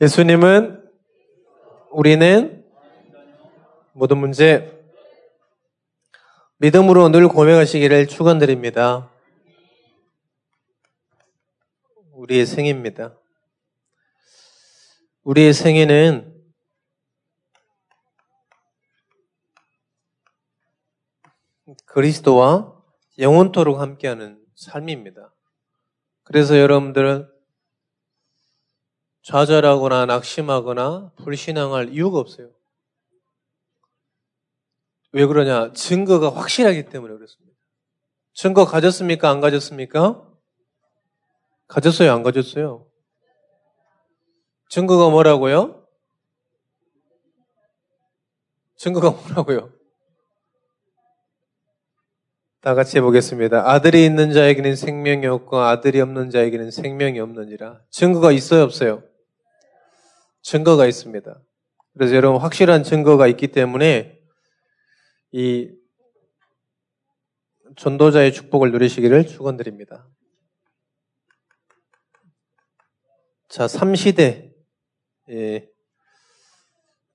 예수님은 우리는 모든 문제 믿음으로 늘 고백하시기를 축원드립니다. 우리의 생입니다. 우리의 생애는 그리스도와 영원토록 함께하는 삶입니다. 그래서 여러분들은 좌절하거나 낙심하거나 불신앙할 이유가 없어요. 왜 그러냐? 증거가 확실하기 때문에 그렇습니다. 증거 가졌습니까? 안 가졌습니까? 가졌어요? 안 가졌어요? 증거가 뭐라고요? 증거가 뭐라고요? 다 같이 해보겠습니다. 아들이 있는 자에게는 생명이 없고 아들이 없는 자에게는 생명이 없는지라. 증거가 있어요? 없어요? 증거가 있습니다. 그래서 여러분 확실한 증거가 있기 때문에 이 전도자의 축복을 누리시기를 축원드립니다. 자, 3시대 예,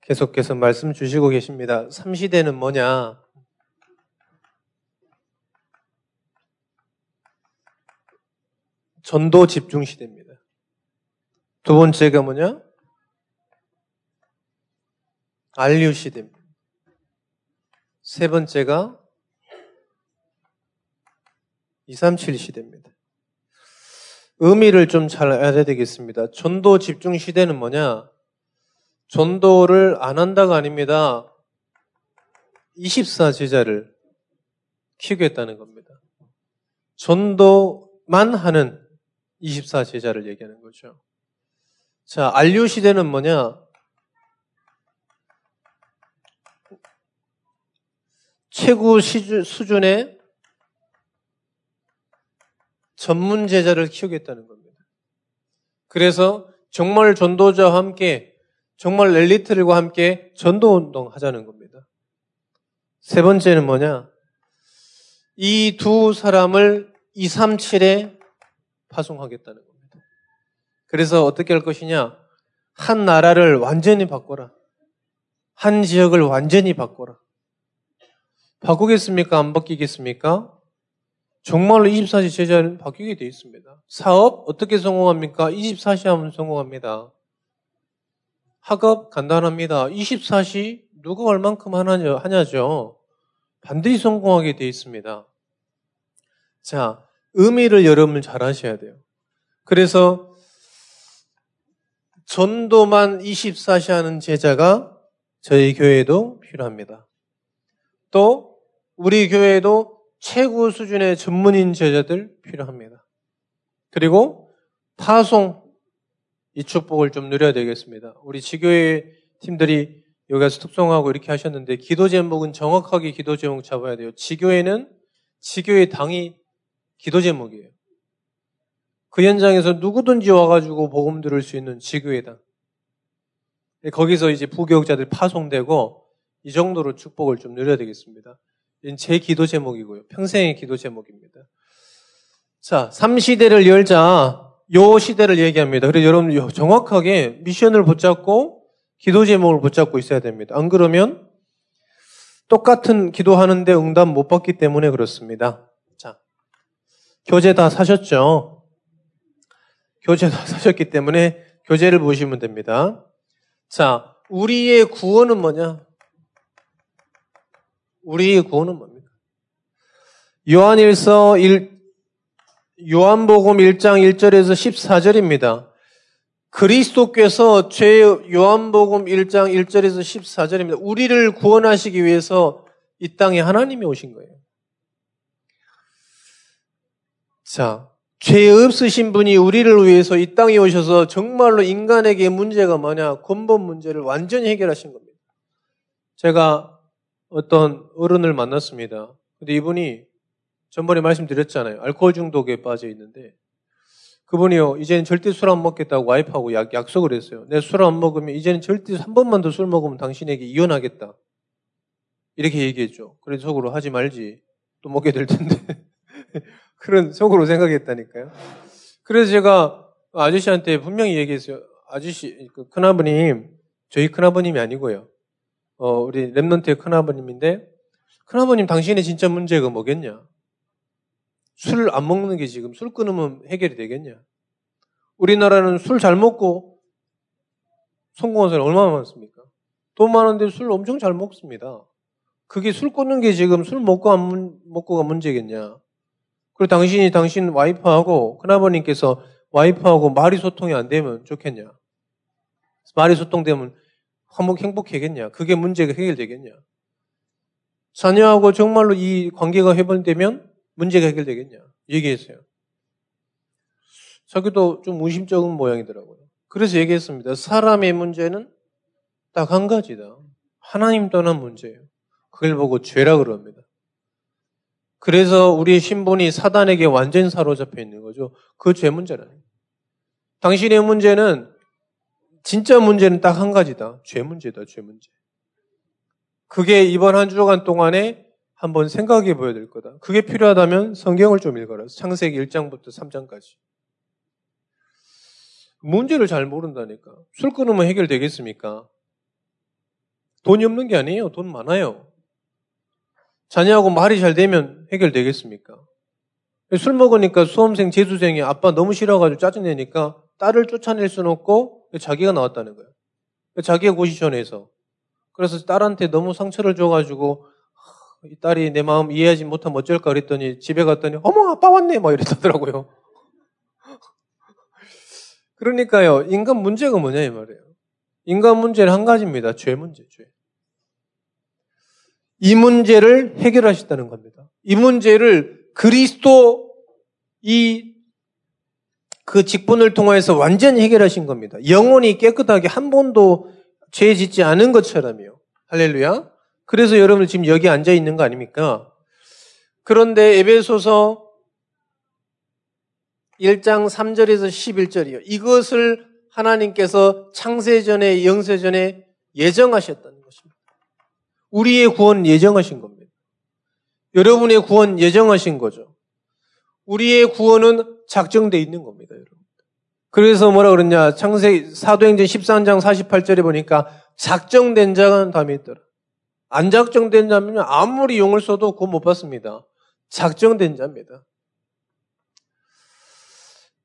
계속해서 말씀 주시고 계십니다. 3시대는 뭐냐? 전도 집중 시대입니다. 두 번째가 뭐냐? 시대입니다. 세 번째가 237 시대입니다. 의미를 좀 잘 알아야 되겠습니다. 전도 집중 시대는 뭐냐? 전도를 안 한다가 아닙니다. 24 제자를 키우겠다는 겁니다. 전도만 하는 24 제자를 얘기하는 거죠. 자, 안류 시대는 뭐냐? 최고 수준의 전문 제자를 키우겠다는 겁니다. 그래서 정말 전도자와 함께 정말 엘리트들과 함께 전도 운동 하자는 겁니다. 세 번째는 뭐냐? 이 두 사람을 237에 파송하겠다는 겁니다. 그래서 어떻게 할 것이냐? 한 나라를 완전히 바꿔라. 한 지역을 완전히 바꿔라. 바꾸겠습니까? 안 바뀌겠습니까? 정말로 24시 제자는 바뀌게 되어 있습니다. 사업 어떻게 성공합니까? 24시 하면 성공합니다. 학업 간단합니다. 24시 누가 얼만큼 하냐, 하냐죠. 반드시 성공하게 되어 있습니다. 자, 의미를 여러분 잘 하셔야 돼요. 그래서 전도만 24시 하는 제자가 저희 교회에도 필요합니다. 또 우리 교회에도 최고 수준의 전문인 제자들 필요합니다. 그리고 파송 이 축복을 좀 누려야 되겠습니다. 우리 지교회 팀들이 여기서 특송하고 이렇게 하셨는데 기도 제목은 정확하게 기도 제목 잡아야 돼요. 지교회는 지교회 당이 기도 제목이에요. 그 현장에서 누구든지 와가지고 복음 들을 수 있는 지교회당. 거기서 이제 부교육자들 파송되고 이 정도로 축복을 좀 누려야 되겠습니다. 제 기도 제목이고요. 평생의 기도 제목입니다. 자, 3시대를 열자, 요 시대를 얘기합니다. 그래서 여러분 정확하게 미션을 붙잡고 기도 제목을 붙잡고 있어야 됩니다. 안 그러면 똑같은 기도하는데 응답 못 받기 때문에 그렇습니다. 자, 교재 다 사셨죠? 교재 다 사셨기 때문에 교재를 보시면 됩니다. 자, 우리의 구원은 뭐냐? 우리의 구원은 뭡니까? 요한일서 1, 요한복음 1장 1절에서 14절입니다. 그리스도께서 죄 요한복음 1장 1절에서 14절입니다. 우리를 구원하시기 위해서 이 땅에 하나님이 오신 거예요. 자, 죄 없으신 분이 우리를 위해서 이 땅에 오셔서 정말로 인간에게 문제가 뭐냐? 근본 문제를 완전히 해결하신 겁니다. 제가 어떤 어른을 만났습니다. 근데 이분이 전번에 말씀드렸잖아요. 알코올 중독에 빠져 있는데 그분이요, 이제는 절대 술 안 먹겠다고 와이프하고 약, 약속을 했어요. 내 술 안 먹으면 이제는 절대 한 번만 더 술 먹으면 당신에게 이혼하겠다. 이렇게 얘기했죠. 그래서 속으로 하지 말지. 또 먹게 될 텐데. 그런 속으로 생각했다니까요. 그래서 제가 아저씨한테 분명히 얘기했어요. 아저씨, 그 큰아버님, 저희 큰아버님이 아니고요. 어, 우리 랩런트의 큰아버님인데, 큰아버님 당신의 진짜 문제가 뭐겠냐? 술 안 먹는 게 지금 술 끊으면 해결이 되겠냐? 우리나라는 술 잘 먹고 성공한 사람 얼마나 많습니까? 돈 많은데 술 엄청 잘 먹습니다. 그게 술 끊는 게 지금 술 먹고 안 먹고가 문제겠냐? 그리고 당신이 당신 와이프하고 큰아버님께서 와이프하고 말이 소통이 안 되면 좋겠냐? 말이 소통되면 화목 행복하겠냐? 그게 문제가 해결되겠냐? 자녀하고 정말로 이 관계가 회복되면 문제가 해결되겠냐? 얘기했어요. 자기도 좀 무심적인 모양이더라고요. 그래서 얘기했습니다. 사람의 문제는 딱 한 가지다. 하나님 떠난 문제예요. 그걸 보고 죄라 그럽니다. 그래서 우리의 신분이 사단에게 완전 사로잡혀 있는 거죠. 그 죄 문제라는. 당신의 문제는 진짜 문제는 딱 한 가지다. 죄 문제다. 죄 문제. 그게 이번 한 주간 동안에 한번 생각해 보여야 될 거다. 그게 필요하다면 성경을 좀 읽어라. 창세기 1장부터 3장까지. 문제를 잘 모른다니까. 술 끊으면 해결되겠습니까? 돈이 없는 게 아니에요. 돈 많아요. 자녀하고 말이 잘 되면 해결되겠습니까? 술 먹으니까 수험생, 재수생이 아빠 너무 싫어가지고 짜증내니까 딸을 쫓아낼 수는 없고 자기가 나왔다는 거예요. 자기가 고시전에서. 그래서 딸한테 너무 상처를 줘가지고 이 딸이 내 마음 이해하지 못하면 어쩔까 그랬더니 집에 갔더니 어머 아빠 왔네 막 이랬다더라고요. 그러니까요 인간 문제가 뭐냐 이 말이에요. 인간 문제는 한 가지입니다. 죄 문제, 죄. 이 문제를 해결하셨다는 겁니다. 이 문제를 그리스도 이 그 직분을 통해서 완전히 해결하신 겁니다. 영혼이 깨끗하게 한 번도 죄 짓지 않은 것처럼요. 할렐루야. 그래서 여러분 지금 여기 앉아 있는 거 아닙니까? 그런데 에베소서 1장 3절에서 11절이요. 이것을 하나님께서 창세전에 영세전에 예정하셨다는 것입니다. 우리의 구원 예정하신 겁니다. 여러분의 구원 예정하신 거죠. 우리의 구원은 작정되어 있는 겁니다, 여러분. 그래서 뭐라 그러냐. 창세 사도행전 13장 48절에 보니까 작정된 자가 다음에 있더라. 안 작정된 자면 아무리 용을 써도 그거 못 받습니다. 작정된 자입니다.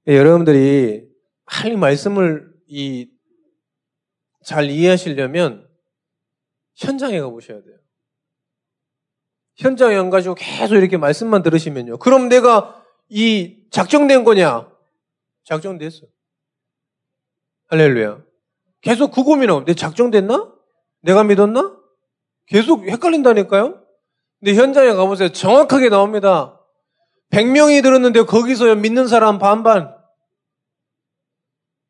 네, 여러분들이 할 말씀을 이 잘 이해하시려면 현장에 가보셔야 돼요. 현장에 안 가지고 계속 이렇게 말씀만 들으시면요. 그럼 내가 이 작정된 거냐? 작정됐어. 할렐루야. 계속 그 고민하고, 내 작정됐나? 내가 믿었나? 계속 헷갈린다니까요? 근데 현장에 가보세요. 정확하게 나옵니다. 100명이 들었는데 거기서 믿는 사람 반반.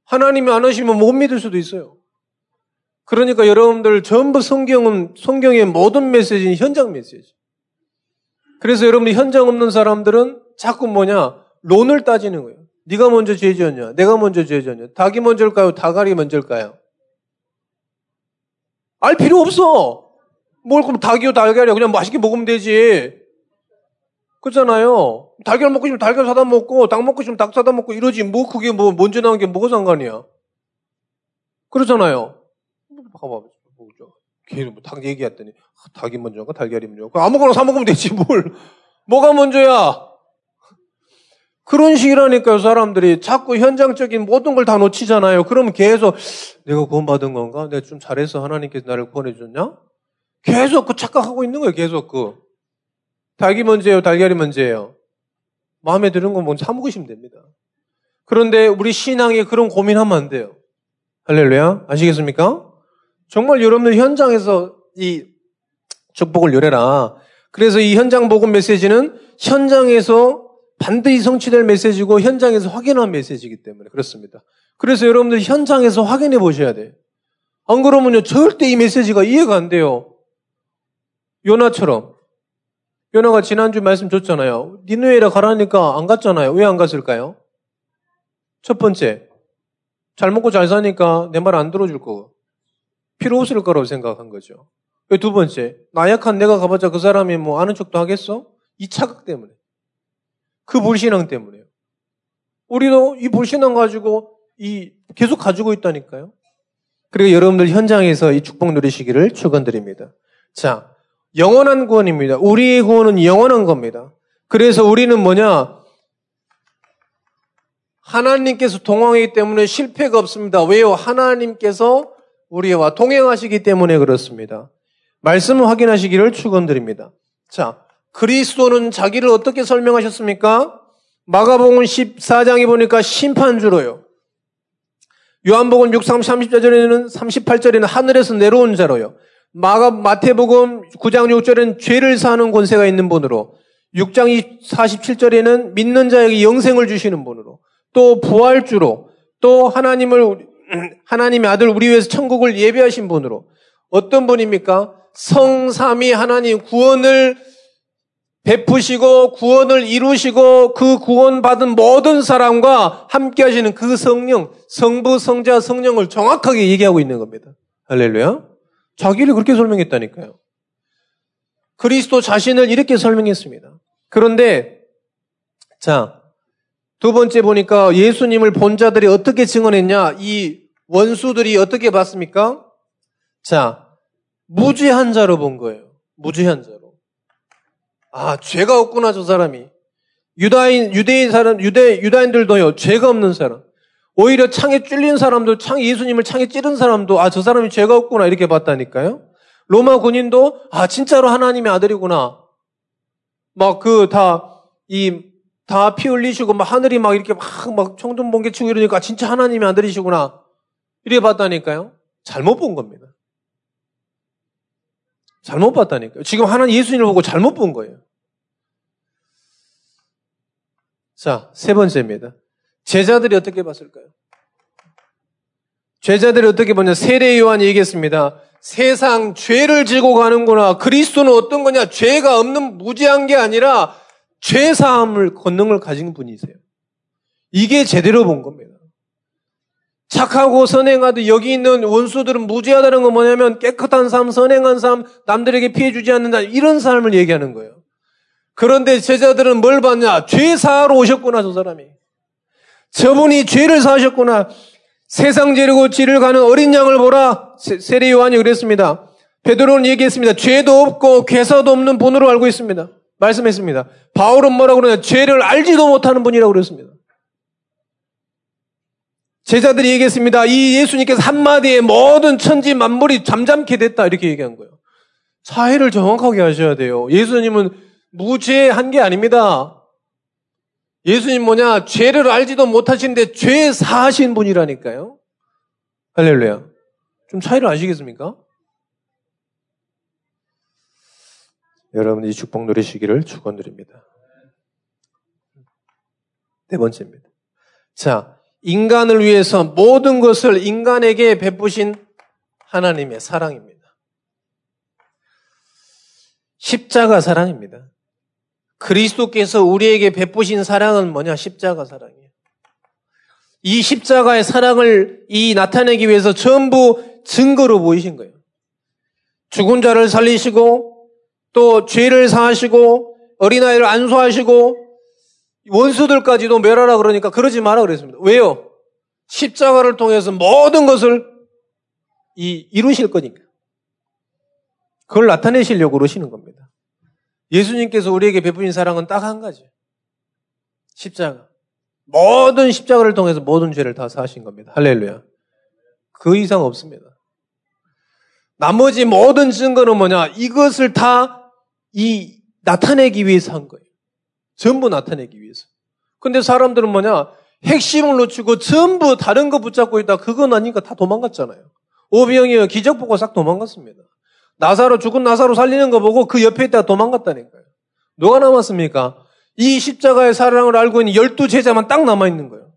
하나님이 안 하시면 못 믿을 수도 있어요. 그러니까 여러분들 전부 성경은, 성경의 모든 메시지는 현장 메시지. 그래서 여러분들 현장 없는 사람들은 자꾸 뭐냐? 론을 따지는 거예요. 네가 먼저 죄 지었냐? 내가 먼저 죄 지었냐? 닭이 먼저일까요? 닭알이 먼저일까요? 알 필요 없어. 뭘 그럼 닭이요 달걀이요 그냥 맛있게 먹으면 되지. 그렇잖아요. 달걀 먹고 싶으면 달걀 사다 먹고 닭 먹고 싶으면 닭 사다 먹고 이러지. 뭐 그게 뭐 먼저 나온 게 뭐가 상관이야. 그러잖아요. 봐봐. 계속 뭐닭 얘기했더니 아, 닭이 먼저인가 달걀이 먼저인가 아무거나 사 먹으면 되지 뭘. 뭐가 먼저야. 그런 식이라니까요, 사람들이. 자꾸 현장적인 모든 걸 다 놓치잖아요. 그러면 계속, 내가 구원받은 건가? 내가 좀 잘해서 하나님께서 나를 구원해줬냐? 계속 그 착각하고 있는 거예요, 계속 그. 닭이 먼저예요, 달걀이 먼저예요. 마음에 드는 건뭐 사먹으시면 됩니다. 그런데 우리 신앙에 그런 고민하면 안 돼요. 할렐루야. 아시겠습니까? 정말 여러분들 현장에서 이 축복을 요래라. 그래서 이 현장 복음 메시지는 현장에서 반드시 성취될 메시지고 현장에서 확인한 메시지이기 때문에 그렇습니다. 그래서 여러분들 현장에서 확인해 보셔야 돼요. 안 그러면요 절대 이 메시지가 이해가 안 돼요. 요나처럼 요나가 지난주 말씀 줬잖아요. 니누에라 가라니까 안 갔잖아요. 왜 안 갔을까요? 첫 번째 잘 먹고 잘 사니까 내 말 안 들어줄 거고 필요 없을 거라고 생각한 거죠. 두 번째 나약한 내가 가봤자 그 사람이 뭐 아는 척도 하겠어? 이 착각 때문에 그 불신앙 때문에요. 우리도 이 불신앙 가지고 이 계속 가지고 있다니까요. 그리고 여러분들 현장에서 이 축복 누리시기를 축원드립니다. 자, 영원한 구원입니다. 우리의 구원은 영원한 겁니다. 그래서 우리는 뭐냐? 하나님께서 동행하기 때문에 실패가 없습니다. 왜요? 하나님께서 우리와 동행하시기 때문에 그렇습니다. 말씀을 확인하시기를 축원드립니다. 자, 그리스도는 자기를 어떻게 설명하셨습니까? 마가복음 14장에 보니까 심판주로요. 요한복음 6, 3, 30절에는 38절에는 하늘에서 내려온 자로요. 마가 마태복음 9장 6절에는 죄를 사는 권세가 있는 분으로 6장 47절에는 믿는 자에게 영생을 주시는 분으로 또 부활주로 또 하나님을 하나님의 아들 우리 위해서 천국을 예배하신 분으로 어떤 분입니까? 성삼위 하나님 구원을 베푸시고 구원을 이루시고 그 구원받은 모든 사람과 함께 하시는 그 성령, 성부, 성자, 성령을 정확하게 얘기하고 있는 겁니다. 할렐루야. 자기를 그렇게 설명했다니까요. 그리스도 자신을 이렇게 설명했습니다. 그런데, 자, 두 번째 보니까 예수님을 본 자들이 어떻게 증언했냐? 이 원수들이 어떻게 봤습니까? 자, 무지한 자로 본 거예요. 무지한 자로. 아, 죄가 없구나, 저 사람이. 유다인, 유대인 사람, 유대, 유다인들도요, 죄가 없는 사람. 오히려 창에 찔린 사람도, 창, 예수님을 창에 찌른 사람도, 아, 저 사람이 죄가 없구나, 이렇게 봤다니까요. 로마 군인도, 아, 진짜로 하나님의 아들이구나. 막 그, 다, 이, 다 피 흘리시고, 막 하늘이 막 이렇게 막, 막 청둔 번개 치고 이러니까 진짜 하나님의 아들이시구나. 이렇게 봤다니까요. 잘못 본 겁니다. 잘못 봤다니까요. 지금 하나님 예수님을 보고 잘못 본 거예요. 자, 세 번째입니다. 제자들이 어떻게 봤을까요? 제자들이 어떻게 보냐? 세례 요한이 얘기했습니다. 세상 죄를 지고 가는구나. 그리스도는 어떤 거냐? 죄가 없는 무지한 게 아니라 죄 사함을 권능을 가진 분이세요. 이게 제대로 본 겁니다. 착하고 선행하듯 여기 있는 원수들은 무지하다는 건 뭐냐면 깨끗한 삶, 선행한 삶, 남들에게 피해 주지 않는다. 이런 삶을 얘기하는 거예요. 그런데 제자들은 뭘 봤냐? 죄 사하러 오셨구나, 저 사람이. 저분이 죄를 사하셨구나. 세상 재르고 지를 가는 어린 양을 보라. 세례 요한이 그랬습니다. 베드로는 얘기했습니다. 죄도 없고 괴사도 없는 분으로 알고 있습니다. 말씀했습니다. 바울은 뭐라고 그러냐? 죄를 알지도 못하는 분이라고 그랬습니다. 제자들이 얘기했습니다. 이 예수님께서 한마디에 모든 천지 만물이 잠잠케 됐다. 이렇게 얘기한 거예요. 차이를 정확하게 하셔야 돼요. 예수님은 무죄한 게 아닙니다. 예수님 뭐냐? 죄를 알지도 못하시는데 죄 사하신 분이라니까요. 할렐루야. 좀 차이를 아시겠습니까? 여러분 이 축복 누리시기를 축원드립니다. 네 번째입니다. 자, 인간을 위해서 모든 것을 인간에게 베푸신 하나님의 사랑입니다. 십자가 사랑입니다. 그리스도께서 우리에게 베푸신 사랑은 뭐냐? 십자가 사랑이에요. 이 십자가의 사랑을 이 나타내기 위해서 전부 증거로 보이신 거예요. 죽은 자를 살리시고 또 죄를 사하시고 어린아이를 안수하시고 원수들까지도 멸하라 그러니까 그러지 마라 그랬습니다. 왜요? 십자가를 통해서 모든 것을 이, 이루실 거니까. 그걸 나타내시려고 그러시는 겁니다. 예수님께서 우리에게 베푸신 사랑은 딱 한 가지. 십자가. 모든 십자가를 통해서 모든 죄를 다 사하신 겁니다. 할렐루야. 그 이상 없습니다. 나머지 모든 증거는 뭐냐? 이것을 다 이 나타내기 위해서 한 거예요. 전부 나타내기 위해서. 근데 사람들은 뭐냐? 핵심을 놓치고 전부 다른 거 붙잡고 있다. 그건 아니니까 다 도망갔잖아요. 오병이어 기적 보고 싹 도망갔습니다. 나사로 죽은 나사로 살리는 거 보고 그 옆에 있다가 도망갔다니까요. 누가 남았습니까? 이 십자가의 사랑을 알고 있는 열두 제자만 딱 남아 있는 거예요.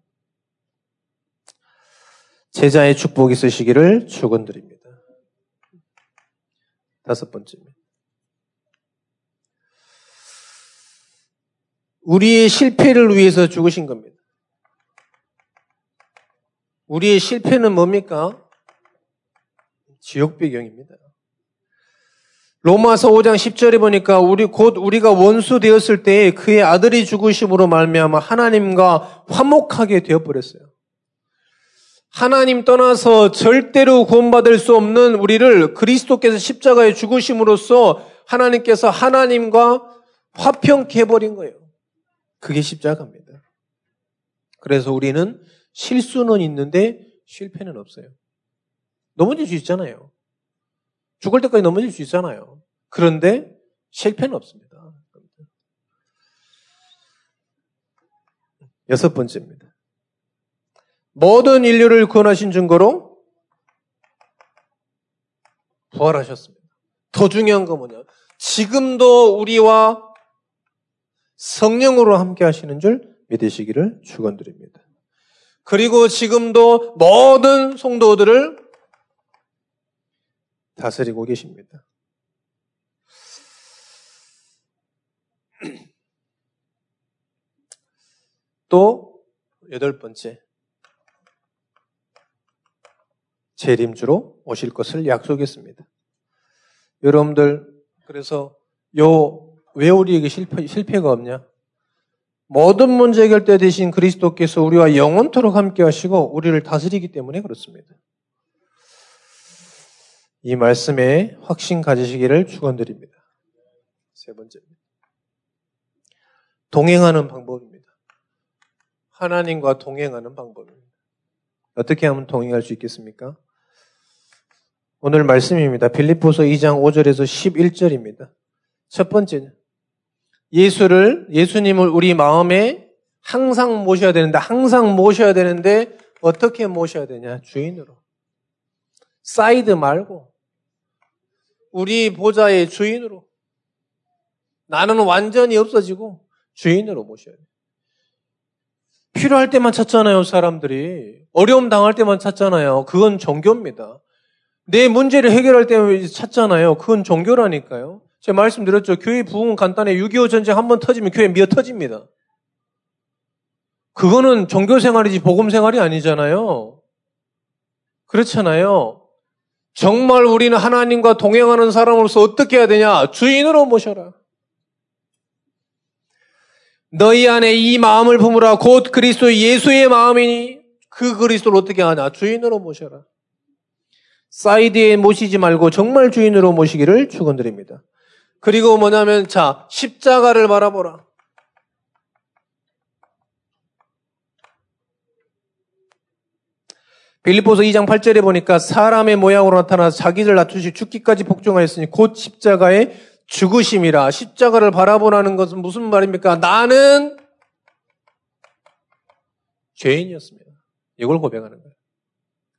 제자의 축복이 있으시기를 축원드립니다. 다섯 번째입니다. 우리의 실패를 위해서 죽으신 겁니다. 우리의 실패는 뭡니까? 지옥 배경입니다. 로마서 5장 10절에 보니까 우리 곧 우리가 원수 되었을 때 그의 아들이 죽으심으로 말미암아 하나님과 화목하게 되어 버렸어요. 하나님 떠나서 절대로 구원받을 수 없는 우리를 그리스도께서 십자가에 죽으심으로써 하나님께서 하나님과 화평케 해버린 거예요. 그게 십자가입니다. 그래서 우리는 실수는 있는데 실패는 없어요. 넘어질 수 있잖아요. 죽을 때까지 넘어질 수 있잖아요. 그런데 실패는 없습니다. 여섯 번째입니다. 모든 인류를 구원하신 증거로 부활하셨습니다. 더 중요한 건 뭐냐? 지금도 우리와 성령으로 함께 하시는 줄 믿으시기를 축원드립니다. 그리고 지금도 모든 성도들을 다스리고 계십니다. 또 여덟 번째 재림주로 오실 것을 약속했습니다. 여러분들 그래서 요 왜 우리에게 실패, 실패가 없냐? 모든 문제 해결때 되신 그리스도께서 우리와 영원토록 함께 하시고 우리를 다스리기 때문에 그렇습니다. 이 말씀에 확신 가지시기를 축원드립니다. 세 번째입니다. 동행하는 방법입니다. 하나님과 동행하는 방법입니다. 어떻게 하면 동행할 수 있겠습니까? 오늘 말씀입니다. 빌립보서 2장 5절에서 11절입니다. 첫 번째는 예수를 예수님을 우리 마음에 항상 모셔야 되는데 항상 모셔야 되는데 어떻게 모셔야 되냐? 주인으로. 사이드 말고 우리 보좌의 주인으로. 나는 완전히 없어지고 주인으로 모셔야 돼. 필요할 때만 찾잖아요, 사람들이. 어려움 당할 때만 찾잖아요. 그건 종교입니다. 내 문제를 해결할 때 찾잖아요. 그건 종교라니까요. 제가 말씀드렸죠. 교회 부흥은 간단해. 6.25 전쟁 한 번 터지면 교회 미어 터집니다. 그거는 종교 생활이지 복음 생활이 아니잖아요. 그렇잖아요. 정말 우리는 하나님과 동행하는 사람으로서 어떻게 해야 되냐? 주인으로 모셔라. 너희 안에 이 마음을 품으라. 곧 그리스도 예수의 마음이니 그 그리스도를 어떻게 하냐? 주인으로 모셔라. 사이드에 모시지 말고 정말 주인으로 모시기를 축원드립니다. 그리고 뭐냐면 자 십자가를 바라보라. 빌립보서 2장 8절에 보니까 사람의 모양으로 나타나 자기를 낮추시 죽기까지 복종하였으니 곧 십자가의 죽으심이라. 십자가를 바라보라는 것은 무슨 말입니까? 나는 죄인이었습니다. 이걸 고백하는 거예요.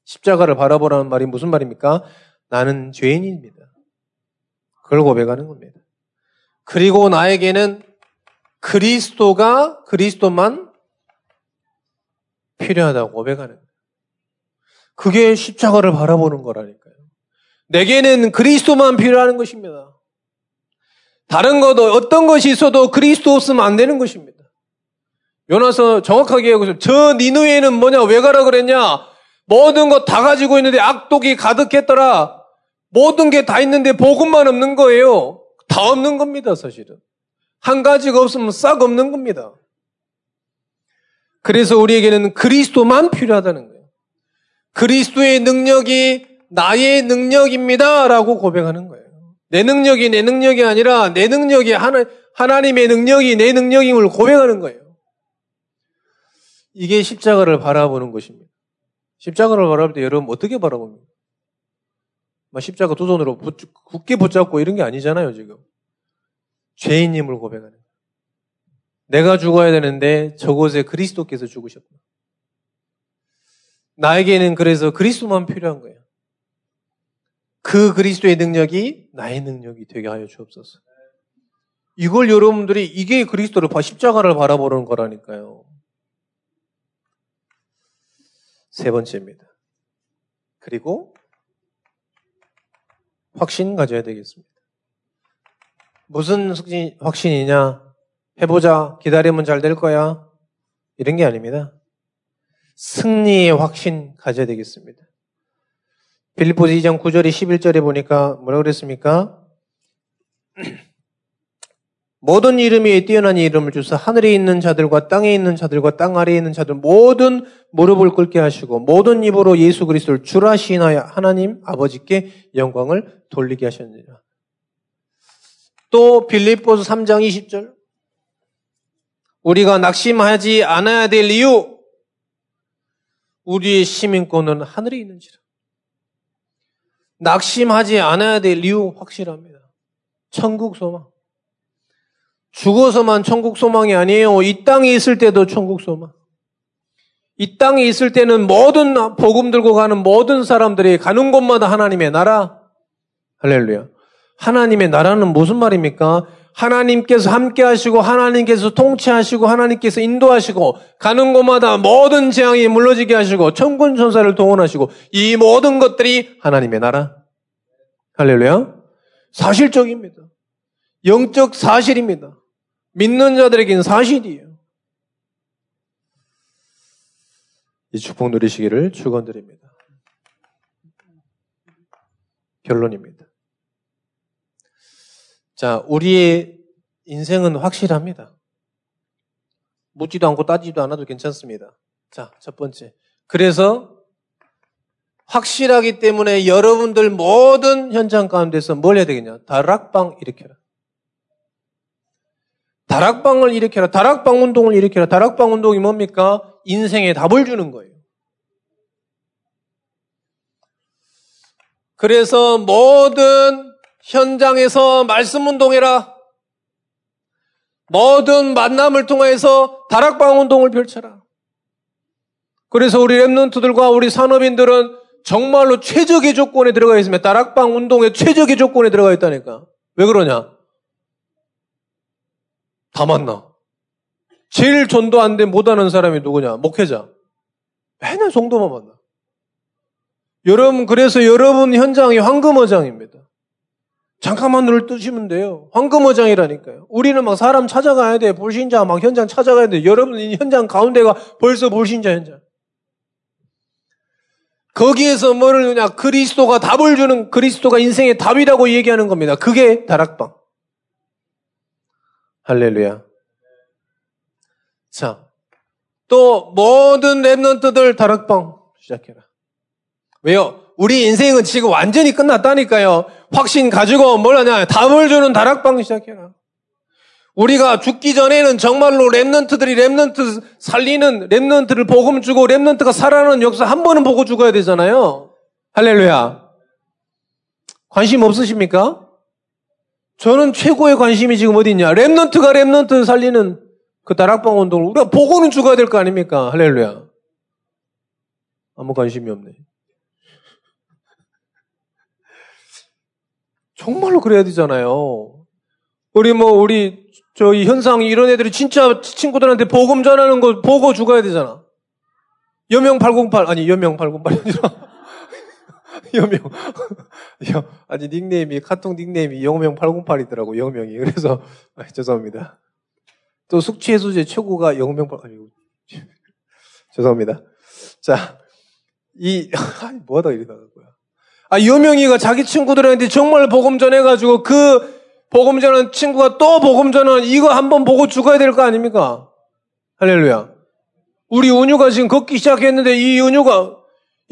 십자가를 바라보라는 말이 무슨 말입니까? 나는 죄인입니다. 그걸 고백하는 겁니다. 그리고 나에게는 그리스도가 그리스도만 필요하다고 고백하는 거예요. 그게 십자가를 바라보는 거라니까요. 내게는 그리스도만 필요한 것입니다. 다른 것도 어떤 것이 있어도 그리스도 없으면 안 되는 것입니다. 요나서 정확하게 여기서 저 니누에는 뭐냐 왜 가라 그랬냐 모든 것 다 가지고 있는데 악독이 가득했더라 모든 게 다 있는데 복음만 없는 거예요. 다 없는 겁니다, 사실은. 한 가지가 없으면 싹 없는 겁니다. 그래서 우리에게는 그리스도만 필요하다는 거예요. 그리스도의 능력이 나의 능력입니다. 라고 고백하는 거예요. 내 능력이 내 능력이 아니라 내 능력이 하나, 하나님의 능력이 내 능력임을 고백하는 거예요. 이게 십자가를 바라보는 것입니다. 십자가를 바라볼 때 여러분 어떻게 바라봅니까? 십자가 두 손으로 굳게 붙잡고 이런 게 아니잖아요, 지금. 죄인님을 고백하는. 내가 죽어야 되는데 저곳에 그리스도께서 죽으셨다. 나에게는 그래서 그리스도만 필요한 거예요. 그 그리스도의 능력이 나의 능력이 되게 하여 주옵소서. 이걸 여러분들이 이게 그리스도를 봐 십자가를 바라보는 거라니까요. 세 번째입니다. 그리고 확신 가져야 되겠습니다. 무슨 확신이냐? 해보자. 기다리면 잘 될 거야. 이런 게 아닙니다. 승리의 확신 가져야 되겠습니다. 빌리포스 2장 9절에 11절에 보니까 뭐라 그랬습니까? 모든 이름이 뛰어난 이름을 주사 하늘에 있는 자들과 땅에 있는 자들과 땅 아래에 있는 자들 모든 무릎을 꿇게 하시고 모든 입으로 예수 그리스도를 주라 시인하여 하나님 아버지께 영광을 돌리게 하셨느니라. 또 빌립보서 3장 20절 우리가 낙심하지 않아야 될 이유 우리의 시민권은 하늘에 있는지라. 낙심하지 않아야 될 이유 확실합니다. 천국 소망. 죽어서만 천국 소망이 아니에요. 이 땅에 있을 때도 천국 소망. 이 땅에 있을 때는 모든 복음 들고 가는 모든 사람들이 가는 곳마다 하나님의 나라. 할렐루야. 하나님의 나라는 무슨 말입니까? 하나님께서 함께 하시고 하나님께서 통치하시고 하나님께서 인도하시고 가는 곳마다 모든 재앙이 물러지게 하시고 천군 천사를 동원하시고 이 모든 것들이 하나님의 나라. 할렐루야. 사실적입니다. 영적 사실입니다. 믿는 자들에게는 사실이에요. 이 축복 누리시기를 축원드립니다. 결론입니다. 자, 우리의 인생은 확실합니다. 묻지도 않고 따지도 않아도 괜찮습니다. 자, 첫 번째. 그래서 확실하기 때문에 여러분들 모든 현장 가운데서 뭘 해야 되겠냐? 다락방 일으켜라. 다락방을 일으켜라. 다락방 운동을 일으켜라. 다락방 운동이 뭡니까? 인생에 답을 주는 거예요. 그래서 모든 현장에서 말씀 운동해라. 모든 만남을 통해서 다락방 운동을 펼쳐라. 그래서 우리 랩런트들과 우리 산업인들은 정말로 최적의 조건에 들어가 있으면 다락방 운동의 최적의 조건에 들어가 있다니까. 왜 그러냐? 다 만나. 제일 전도 안 돼 못하는 사람이 누구냐? 목회자. 맨날 성도만 만나. 여러분, 그래서 여러분 현장이 황금어장입니다. 잠깐만 눈을 뜨시면 돼요. 황금어장이라니까요. 우리는 막 사람 찾아가야 돼. 불신자 막 현장 찾아가야 돼. 여러분 현장 가운데가 벌써 불신자 현장. 거기에서 뭐를 누냐? 그리스도가 답을 주는 그리스도가 인생의 답이라고 얘기하는 겁니다. 그게 다락방. 할렐루야. 자, 또 모든 remnant들 다락방 시작해라. 왜요? 우리 인생은 지금 완전히 끝났다니까요. 확신 가지고 뭘 하냐? 답을 주는 다락방 시작해라. 우리가 죽기 전에는 정말로 remnant들이 remnant 살리는 remnant를 복음 주고 remnant가 살아나는 역사 한 번은 보고 죽어야 되잖아요. 할렐루야. 관심 없으십니까? 저는 최고의 관심이 지금 어디 있냐? 랩런트가 랩런트 살리는 그 다락방 운동을 우리가 보고는 죽어야 될 거 아닙니까? 할렐루야. 아무 관심이 없네. 정말로 그래야 되잖아요. 우리 뭐 우리 저희 현상 이런 애들이 진짜 친구들한테 복음 전하는 거 보고 죽어야 되잖아. 여명 808 아니 여명 808이 아니라 여명. 아니, 닉네임이, 카톡 닉네임이 영명 808이더라고, 영명이. 그래서, 아, 죄송합니다. 또 숙취해소제 최고가 영명 8, 아니, 죄송합니다. 자, 이, 아니, 뭐하다 이러다가 거야. 아, 여명이가 자기 친구들한테 정말 복음 전해가지고 그 복음 전한 친구가 또 복음 전한 이거 한번 보고 죽어야 될 거 아닙니까? 할렐루야. 우리 은유가 지금 걷기 시작했는데 이 은유가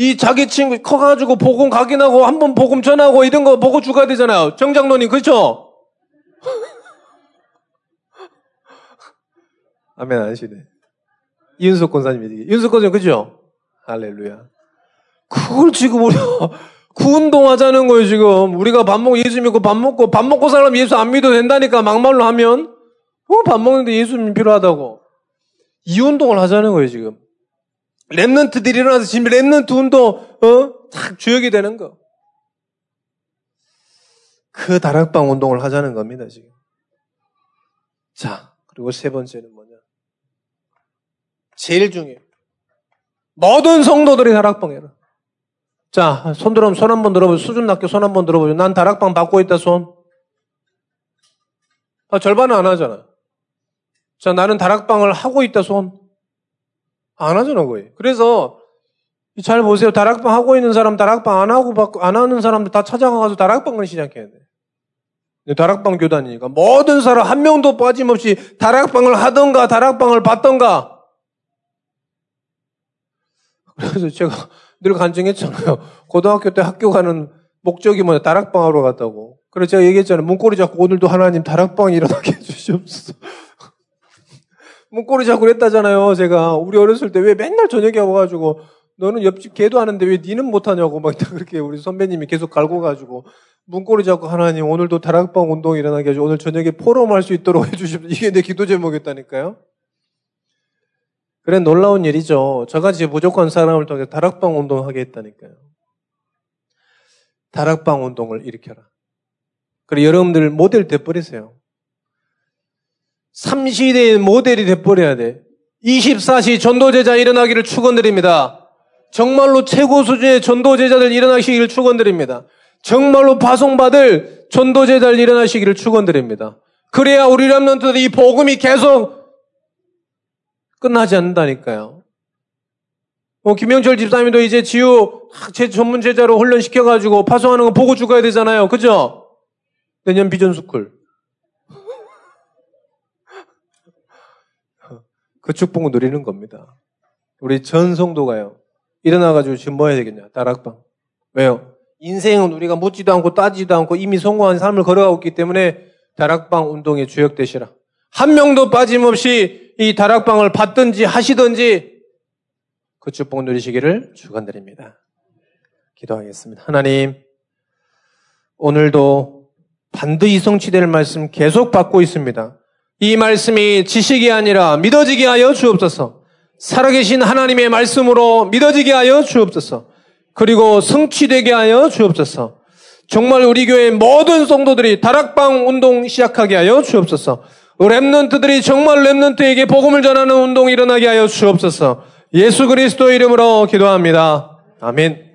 이 자기 친구 커가지고 복음 각인하고 한 번 복음 전하고 이런 거 보고 죽어야 되잖아요. 정장로님 그렇죠? 아멘 안 하시네. 이윤석 권사님 얘기. 이윤석 권사님 그죠? 할렐루야. 그걸 지금 우리가 구운동하자는 거예요 지금. 우리가 밥 먹고 예수 믿고 밥 먹고 밥 먹고 살면 예수 안 믿어도 된다니까 막말로 하면 어, 밥 먹는데 예수 님 필요하다고. 이 운동을 하자는 거예요 지금. remnant들이 일어나서 지금 remnant 운동, 어? 탁 주역이 되는 거. 그 다락방 운동을 하자는 겁니다, 지금. 자, 그리고 세 번째는 뭐냐. 제일 중요해. 모든 성도들이 다락방 해라. 자, 손 들어보면 손 한 번 들어보죠. 수준 낮게 손 한 번 들어보죠. 난 다락방 받고 있다, 손. 아, 절반은 안 하잖아. 자, 나는 다락방을 하고 있다, 손. 안 하잖아, 거의. 그래서 잘 보세요. 다락방 하고 있는 사람, 다락방 안 하고 안 하는 사람들 다 찾아가서 다락방을 시작해야 돼. 다락방 교단이니까 모든 사람 한 명도 빠짐없이 다락방을 하던가 다락방을 받던가 그래서 제가 늘 간증했잖아요. 고등학교 때 학교 가는 목적이 뭐냐 다락방 하러 갔다고. 그래서 제가 얘기했잖아요. 문고리 잡고 오늘도 하나님 다락방 일어나게 해주시옵소서. 문고리 잡고 그랬다잖아요. 제가 우리 어렸을 때 왜 맨날 저녁에 와가지고 너는 옆집 개도 하는데 왜 니는 못하냐고 막 그렇게 우리 선배님이 계속 갈고 가지고 문고리 잡고 하나님 오늘도 다락방 운동 일어나게 해주고 오늘 저녁에 포럼할 수 있도록 해주십시오. 이게 내 기도 제목이었다니까요. 그래 놀라운 일이죠. 저같이 무조건 사람을 통해 다락방 운동하게 했다니까요. 다락방 운동을 일으켜라. 그리고 여러분들 모델 돼버리세요. 3시대의 모델이 돼버려야 돼. 24시 전도제자 일어나기를 축원드립니다. 정말로 최고 수준의 전도제자들 일어나시기를 축원드립니다. 정말로 파송받을 전도제자들 일어나시기를 축원드립니다. 그래야 우리 람런트들이 복음이 계속 끝나지 않는다니까요. 뭐 김영철 집사님도 이제 지우 제 전문 제자로 훈련시켜가지고 파송하는 거 보고 죽어야 되잖아요. 그죠? 내년 비전 스쿨. 그 축복을 누리는 겁니다. 우리 전 성도가요. 일어나가지고 지금 뭐 해야 되겠냐? 다락방. 왜요? 인생은 우리가 묻지도 않고 따지도 않고 이미 성공한 삶을 걸어가고 있기 때문에 다락방 운동에 주역되시라. 한 명도 빠짐없이 이 다락방을 받든지 하시든지 그 축복 누리시기를 축원드립니다. 기도하겠습니다. 하나님, 오늘도 반드시 성취될 말씀 계속 받고 있습니다. 이 말씀이 지식이 아니라 믿어지게 하여 주옵소서. 살아계신 하나님의 말씀으로 믿어지게 하여 주옵소서. 그리고 성취되게 하여 주옵소서. 정말 우리 교회 모든 성도들이 다락방 운동 시작하게 하여 주옵소서. 랩런트들이 정말 랩런트에게 복음을 전하는 운동이 일어나게 하여 주옵소서. 예수 그리스도 이름으로 기도합니다. 아멘.